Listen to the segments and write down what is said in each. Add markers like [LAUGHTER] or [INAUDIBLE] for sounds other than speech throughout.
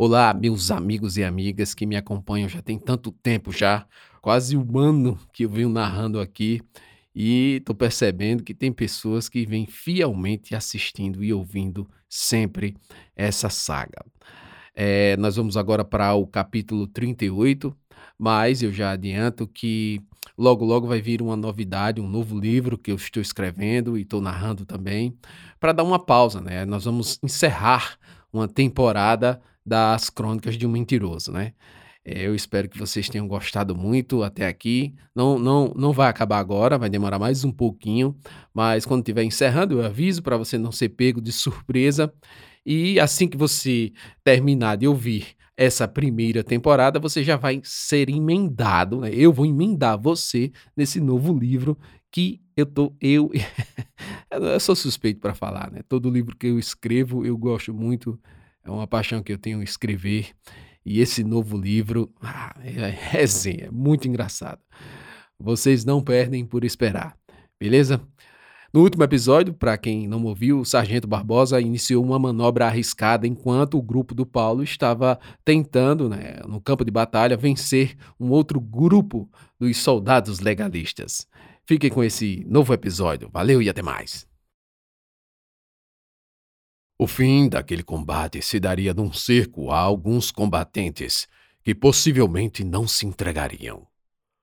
Olá, meus amigos e amigas que me acompanham já tem tanto tempo já, quase um ano que eu venho narrando aqui e estou percebendo que tem pessoas que vêm fielmente assistindo e ouvindo sempre essa saga. É, nós vamos agora para o capítulo 38, mas eu já adianto que logo logo vai vir uma novidade, um novo livro que eu estou escrevendo e estou narrando também, para dar uma pausa, né? Nós vamos encerrar uma temporada das Crônicas de um Mentiroso, né? É, eu espero que vocês tenham gostado muito até aqui. Não, não, não vai acabar agora, vai demorar mais um pouquinho, mas quando estiver encerrando, eu aviso para você não ser pego de surpresa. E assim que você terminar de ouvir essa primeira temporada, você já vai ser emendado, né? Eu vou emendar você nesse novo livro que eu tô eu [LAUGHS] eu sou suspeito para falar, né? Todo livro que eu escrevo, eu gosto muito é uma paixão que eu tenho escrever. E esse novo livro ah, é resenha, é muito engraçado. Vocês não perdem por esperar, beleza? No último episódio, para quem não ouviu, o Sargento Barbosa iniciou uma manobra arriscada enquanto o grupo do Paulo estava tentando, né, no campo de batalha, vencer um outro grupo dos soldados legalistas. Fiquem com esse novo episódio. Valeu e até mais. O fim daquele combate se daria num cerco a alguns combatentes que possivelmente não se entregariam.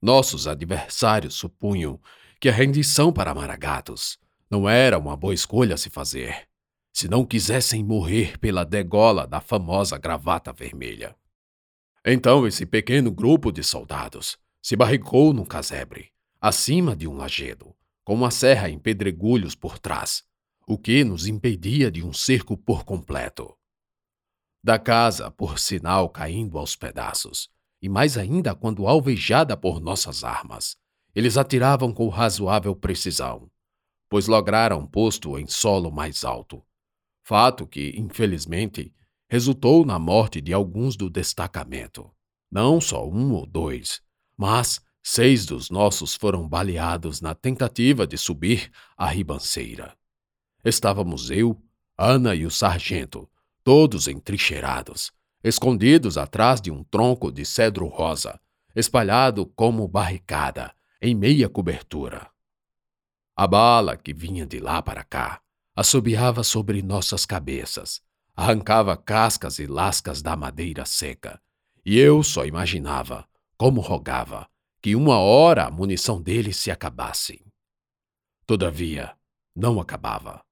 Nossos adversários supunham que a rendição para Maragatos não era uma boa escolha a se fazer, se não quisessem morrer pela degola da famosa gravata vermelha. Então esse pequeno grupo de soldados se barricou no casebre, acima de um lajedo, com uma serra em pedregulhos por trás, o que nos impedia de um cerco por completo. Da casa, por sinal, caindo aos pedaços, e mais ainda quando alvejada por nossas armas, eles atiravam com razoável precisão, pois lograram posto em solo mais alto. Fato que, infelizmente, resultou na morte de alguns do destacamento. Não só um ou dois, mas seis dos nossos foram baleados na tentativa de subir a ribanceira. Estávamos eu, Ana e o sargento, todos entrincheirados, escondidos atrás de um tronco de cedro rosa, espalhado como barricada, em meia cobertura. A bala que vinha de lá para cá assobiava sobre nossas cabeças, arrancava cascas e lascas da madeira seca, e eu só imaginava, como rogava, que uma hora a munição deles se acabasse. Todavia, não acabava.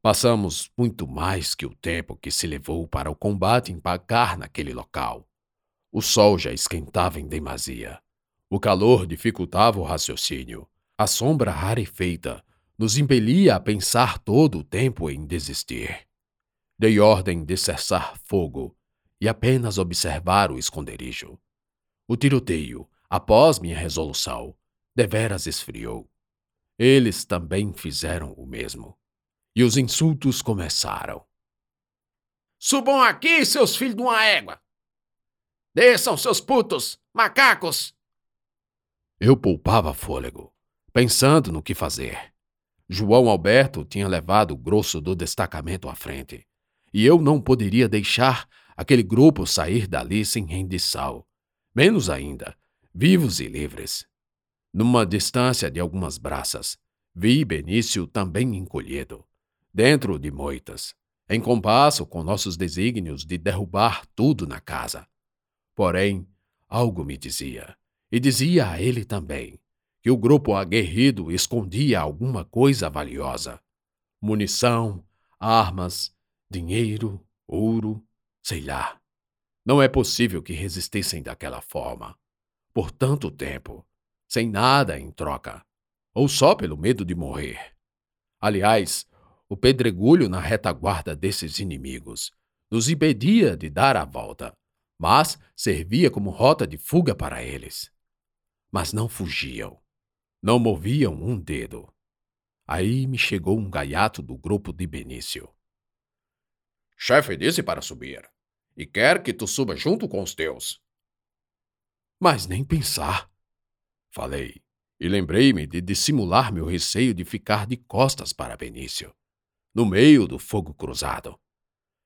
Passamos muito mais que o tempo que se levou para o combate empacar naquele local. O sol já esquentava em demasia. O calor dificultava o raciocínio. A sombra rarefeita nos impelia a pensar todo o tempo em desistir. Dei ordem de cessar fogo e apenas observar o esconderijo. O tiroteio, após minha resolução, deveras esfriou. Eles também fizeram o mesmo e os insultos começaram. Subam aqui, seus filhos de uma égua! Desçam, seus putos, macacos! Eu poupava fôlego, pensando no que fazer. João Alberto tinha levado o grosso do destacamento à frente, e eu não poderia deixar aquele grupo sair dali sem rendição, menos ainda, vivos e livres. Numa distância de algumas braças, vi Benício também encolhido dentro de moitas, em compasso com nossos desígnios de derrubar tudo na casa. Porém, algo me dizia, e dizia a ele também, que o grupo aguerrido escondia alguma coisa valiosa: munição, armas, dinheiro, ouro, sei lá. Não é possível que resistissem daquela forma, por tanto tempo, sem nada em troca, ou só pelo medo de morrer. Aliás, o pedregulho na retaguarda desses inimigos nos impedia de dar a volta, mas servia como rota de fuga para eles. Mas não fugiam, não moviam um dedo. Aí me chegou um gaiato do grupo de Benício. Chefe disse para subir, e quer que tu suba junto com os teus. Mas nem pensar, falei, e lembrei-me de dissimular meu receio de ficar de costas para Benício no meio do fogo cruzado.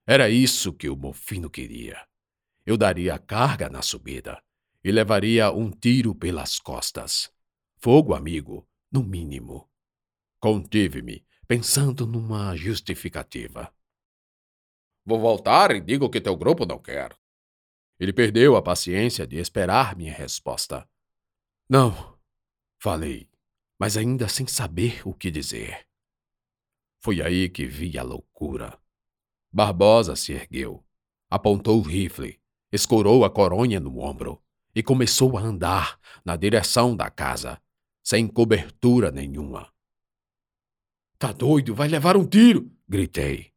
Era isso que o Mofino queria. eu daria carga na subida e levaria um tiro pelas costas. Fogo amigo, no mínimo. Contive-me, pensando numa justificativa. Vou voltar e digo que teu grupo não quer. Ele perdeu a paciência de esperar minha resposta. Não, falei, mas ainda sem saber o que dizer. Foi aí que vi a loucura. Barbosa se ergueu, apontou o rifle, escorou a coronha no ombro e começou a andar na direção da casa, sem cobertura nenhuma. Tá doido, vai levar um tiro! gritei.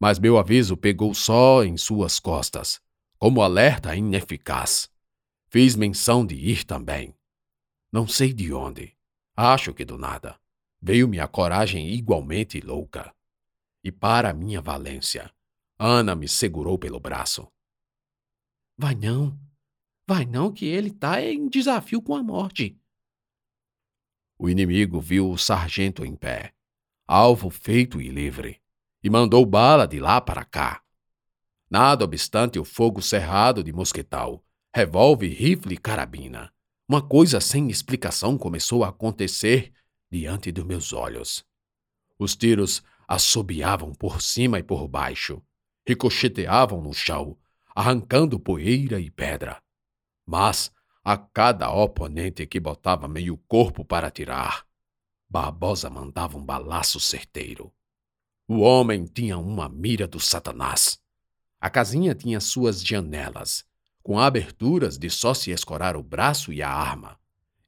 Mas meu aviso pegou só em suas costas, como alerta ineficaz. Fiz menção de ir também. Não sei de onde, acho que do nada, veio-me a coragem igualmente louca. E para minha valência, Ana me segurou pelo braço. Vai não, vai não, que ele tá em desafio com a morte. O inimigo viu o sargento em pé, alvo feito e livre, e mandou bala de lá para cá. Nada obstante o fogo cerrado de mosquetal, revólver, rifle e carabina, uma coisa sem explicação começou a acontecer diante dos meus olhos. Os tiros assobiavam por cima e por baixo, ricocheteavam no chão, arrancando poeira e pedra. Mas, a cada oponente que botava meio corpo para atirar, Barbosa mandava um balaço certeiro. O homem tinha uma mira do Satanás. A casinha tinha suas janelas, com aberturas de só se escorar o braço e a arma.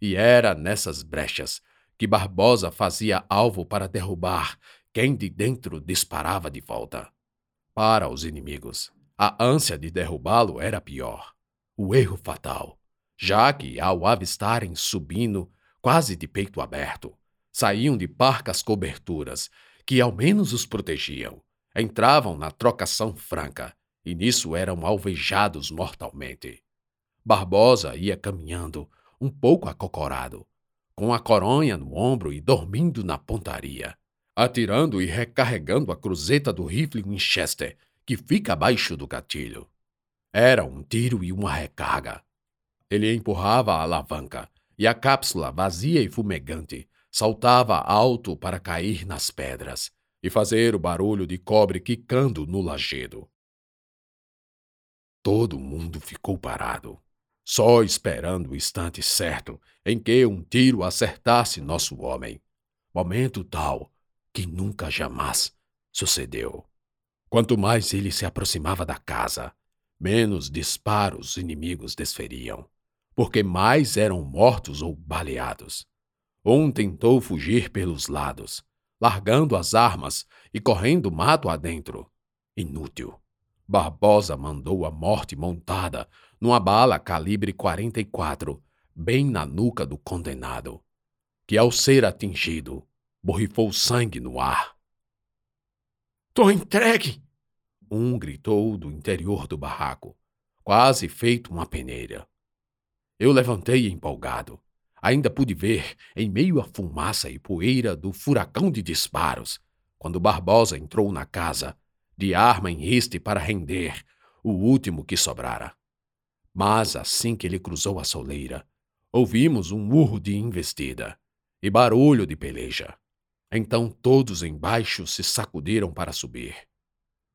E era nessas brechas que Barbosa fazia alvo para derrubar quem de dentro disparava de volta. Para os inimigos, a ânsia de derrubá-lo era pior, o erro fatal, já que, ao avistarem subindo, quase de peito aberto, saíam de parcas coberturas que ao menos os protegiam, entravam na trocação franca e nisso eram alvejados mortalmente. Barbosa ia caminhando, um pouco acocorado, com a coronha no ombro e dormindo na pontaria, atirando e recarregando a cruzeta do rifle Winchester que fica abaixo do gatilho. Era um tiro e uma recarga. Ele empurrava a alavanca e a cápsula, vazia e fumegante, saltava alto para cair nas pedras e fazer o barulho de cobre quicando no lajedo. Todo mundo ficou parado, só esperando o instante certo em que um tiro acertasse nosso homem. Momento tal que nunca jamais sucedeu. Quanto mais ele se aproximava da casa, menos disparos os inimigos desferiam, porque mais eram mortos ou baleados. Um tentou fugir pelos lados, largando as armas e correndo mato adentro. Inútil. Barbosa mandou a morte montada numa bala calibre 44, bem na nuca do condenado, que ao ser atingido, borrifou sangue no ar. Tô entregue! Um gritou do interior do barraco, quase feito uma peneira. Eu levantei empolgado. Ainda pude ver, em meio à fumaça e poeira do furacão de disparos, quando Barbosa entrou na casa, de arma em riste para render o último que sobrara. Mas assim que ele cruzou a soleira, ouvimos um urro de investida e barulho de peleja. Então todos embaixo se sacudiram para subir.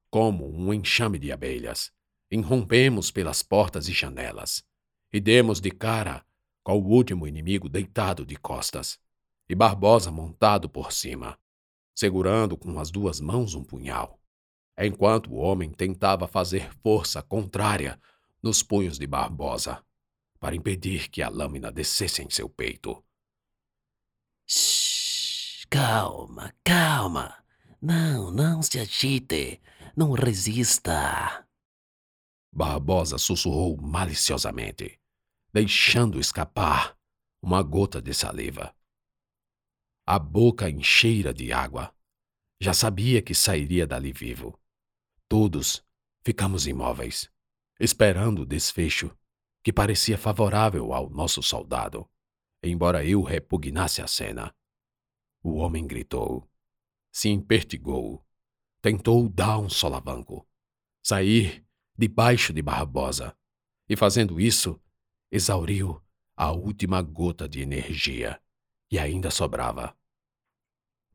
Como um enxame de abelhas, irrompemos pelas portas e janelas e demos de cara com o último inimigo deitado de costas e Barbosa montado por cima, segurando com as duas mãos um punhal, enquanto o homem tentava fazer força contrária nos punhos de Barbosa para impedir que a lâmina descesse em seu peito. Calma, calma. Não, não se agite. Não resista. Barbosa sussurrou maliciosamente, deixando escapar uma gota de saliva. A boca encheira de água. Já sabia que sairia dali vivo. Todos ficamos imóveis, esperando o desfecho, que parecia favorável ao nosso soldado, embora eu repugnasse a cena. O homem gritou, se impertigou, tentou dar um solavanco, sair debaixo de Barbosa, e fazendo isso, exauriu a última gota de energia e ainda sobrava.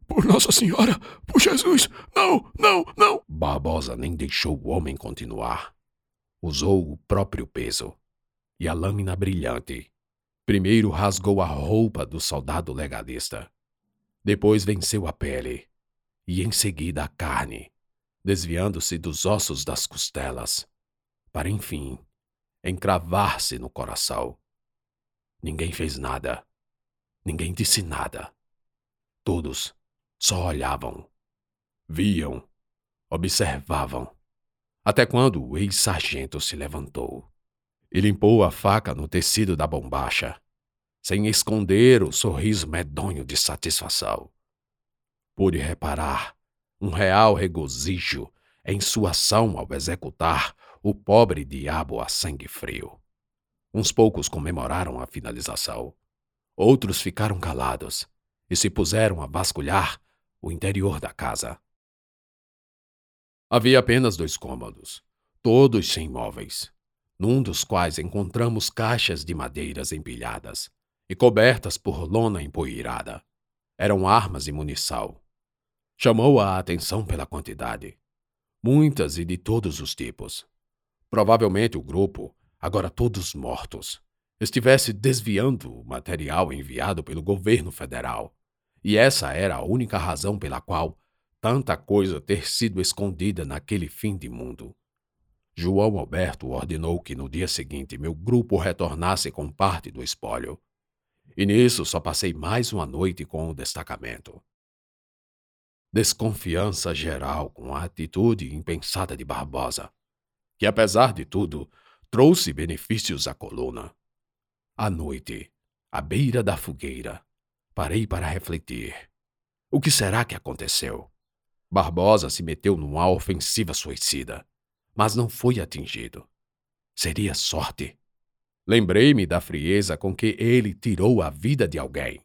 Por Nossa Senhora, por Jesus, não, não, não! Barbosa nem deixou o homem continuar. Usou o próprio peso e a lâmina brilhante. Primeiro rasgou a roupa do soldado legalista. Depois venceu a pele e em seguida a carne, desviando-se dos ossos das costelas, para enfim encravar-se no coração. Ninguém fez nada. Ninguém disse nada. Todos só olhavam, viam, observavam, até quando o ex-sargento se levantou e limpou a faca no tecido da bombacha, sem esconder o sorriso medonho de satisfação. Pude reparar um real regozijo em sua ação ao executar o pobre diabo a sangue frio. Uns poucos comemoraram a finalização. Outros ficaram calados e se puseram a vasculhar o interior da casa. Havia apenas dois cômodos, todos sem móveis, num dos quais encontramos caixas de madeiras empilhadas e cobertas por lona empoeirada. Eram armas e munição. Chamou a atenção pela quantidade. Muitas e de todos os tipos. Provavelmente o grupo agora todos mortos, estivesse desviando o material enviado pelo governo federal. E essa era a única razão pela qual tanta coisa ter sido escondida naquele fim de mundo. João Alberto ordenou que no dia seguinte meu grupo retornasse com parte do espólio. E nisso só passei mais uma noite com o destacamento. Desconfiança geral com a atitude impensada de Barbosa, que apesar de tudo trouxe benefícios à coluna. À noite, à beira da fogueira, parei para refletir. O que será que aconteceu? Barbosa se meteu numa ofensiva suicida, mas não foi atingido. Seria sorte. Lembrei-me da frieza com que ele tirou a vida de alguém.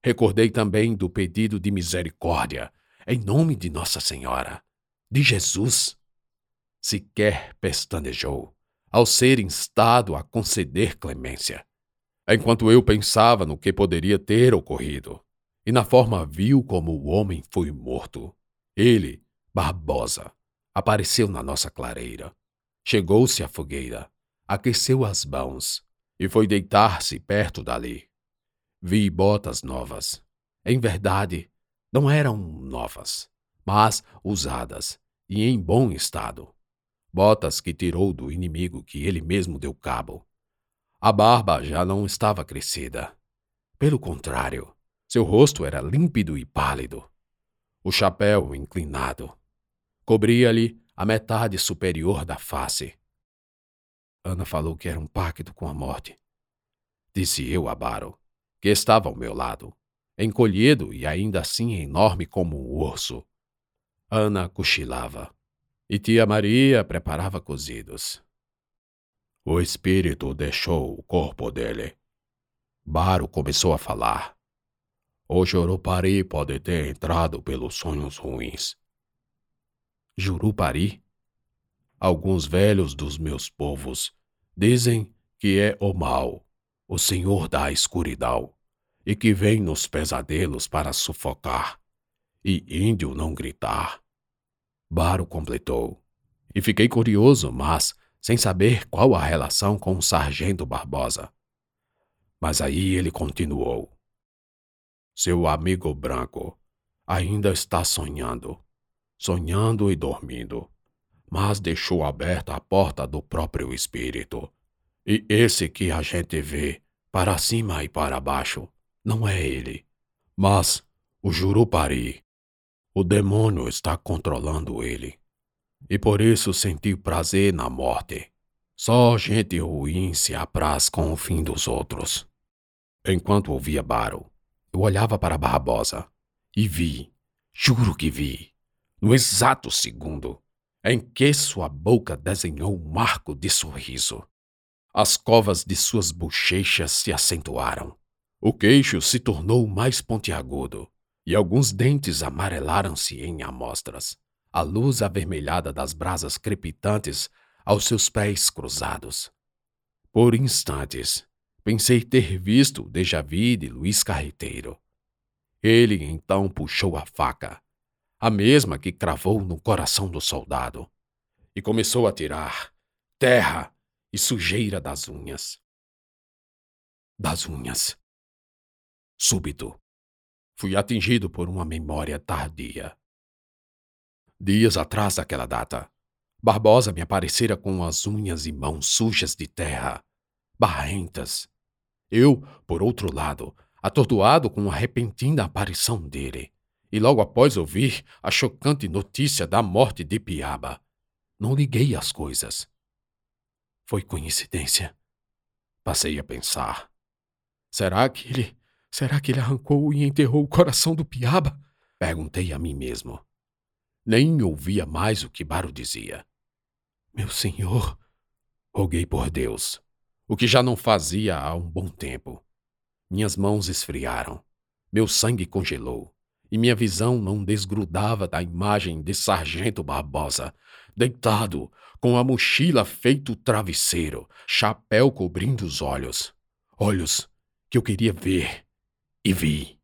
Recordei também do pedido de misericórdia, em nome de Nossa Senhora, de Jesus. Sequer pestanejou ao ser instado a conceder clemência. Enquanto eu pensava no que poderia ter ocorrido e na forma vil como o homem foi morto, ele, Barbosa, apareceu na nossa clareira. Chegou-se à fogueira, aqueceu as mãos e foi deitar-se perto dali. Vi botas novas. Em verdade, não eram novas, mas usadas e em bom estado botas que tirou do inimigo que ele mesmo deu cabo. A barba já não estava crescida. Pelo contrário, seu rosto era límpido e pálido. O chapéu inclinado cobria-lhe a metade superior da face. Ana falou que era um pacto com a morte. Disse eu a Baro, que estava ao meu lado, encolhido e ainda assim enorme como um urso. Ana cochilava e tia Maria preparava cozidos. O espírito deixou o corpo dele. Baro começou a falar. O Jurupari pode ter entrado pelos sonhos ruins. Jurupari? Alguns velhos dos meus povos dizem que é o mal, o senhor da escuridão, e que vem nos pesadelos para sufocar, e índio não gritar Baro completou. E fiquei curioso, mas sem saber qual a relação com o sargento Barbosa. Mas aí ele continuou. Seu amigo branco ainda está sonhando, sonhando e dormindo, mas deixou aberta a porta do próprio espírito. E esse que a gente vê para cima e para baixo não é ele, mas o Jurupari, o demônio está controlando ele. E por isso senti prazer na morte. Só gente ruim se apraz com o fim dos outros. Enquanto ouvia Baro, eu olhava para Barbosa e vi, juro que vi, no exato segundo em que sua boca desenhou um marco de sorriso. As covas de suas bochechas se acentuaram. O queixo se tornou mais pontiagudo e alguns dentes amarelaram-se em amostras. A luz avermelhada das brasas crepitantes aos seus pés cruzados. Por instantes, pensei ter visto o déjà vu de Luiz Carreteiro. Ele então puxou a faca, a mesma que cravou no coração do soldado, e começou a tirar terra e sujeira das unhas. Das unhas. Súbito, fui atingido por uma memória tardia. Dias atrás daquela data, Barbosa me aparecera com as unhas e mãos sujas de terra, barrentas. Eu, por outro lado, atordoado com a repentina aparição dele, e logo após ouvir a chocante notícia da morte de Piaba, não liguei as coisas. Foi coincidência. Passei a pensar. Será que ele. Será que ele arrancou e enterrou o coração do Piaba? Perguntei a mim mesmo. Nem ouvia mais o que Baro dizia. Meu senhor, roguei por Deus, o que já não fazia há um bom tempo. Minhas mãos esfriaram, meu sangue congelou, e minha visão não desgrudava da imagem de Sargento Barbosa, deitado, com a mochila feito travesseiro, chapéu cobrindo os olhos. Olhos que eu queria ver, e vi.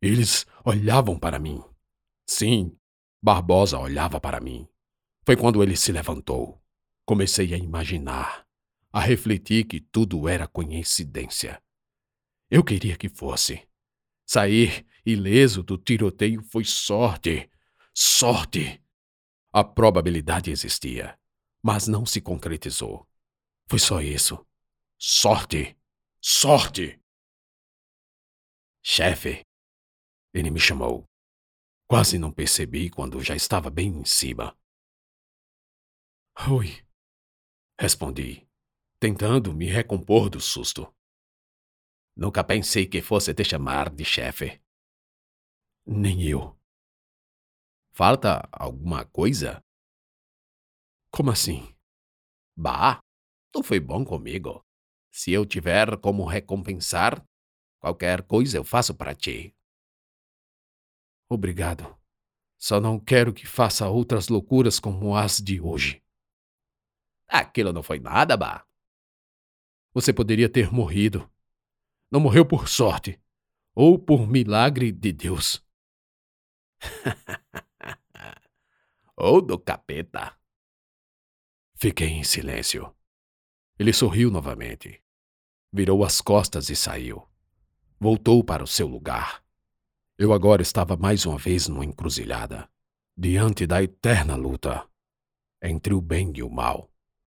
Eles olhavam para mim. Sim, Barbosa olhava para mim. Foi quando ele se levantou. Comecei a imaginar, a refletir que tudo era coincidência. Eu queria que fosse. Sair ileso do tiroteio foi sorte. Sorte! A probabilidade existia, mas não se concretizou. Foi só isso. Sorte! Sorte! Chefe! Ele me chamou. Quase não percebi quando já estava bem em cima. Oi, respondi, tentando me recompor do susto. Nunca pensei que fosse te chamar de chefe. Nem eu. Falta alguma coisa? Como assim? Bah, tu foi bom comigo. Se eu tiver como recompensar, qualquer coisa eu faço para ti. Obrigado. Só não quero que faça outras loucuras como as de hoje. Aquilo não foi nada, Bah. Você poderia ter morrido não morreu por sorte ou por milagre de Deus. [LAUGHS] ou do capeta. Fiquei em silêncio. Ele sorriu novamente. Virou as costas e saiu. Voltou para o seu lugar. Eu agora estava mais uma vez numa encruzilhada, diante da eterna luta entre o bem e o mal.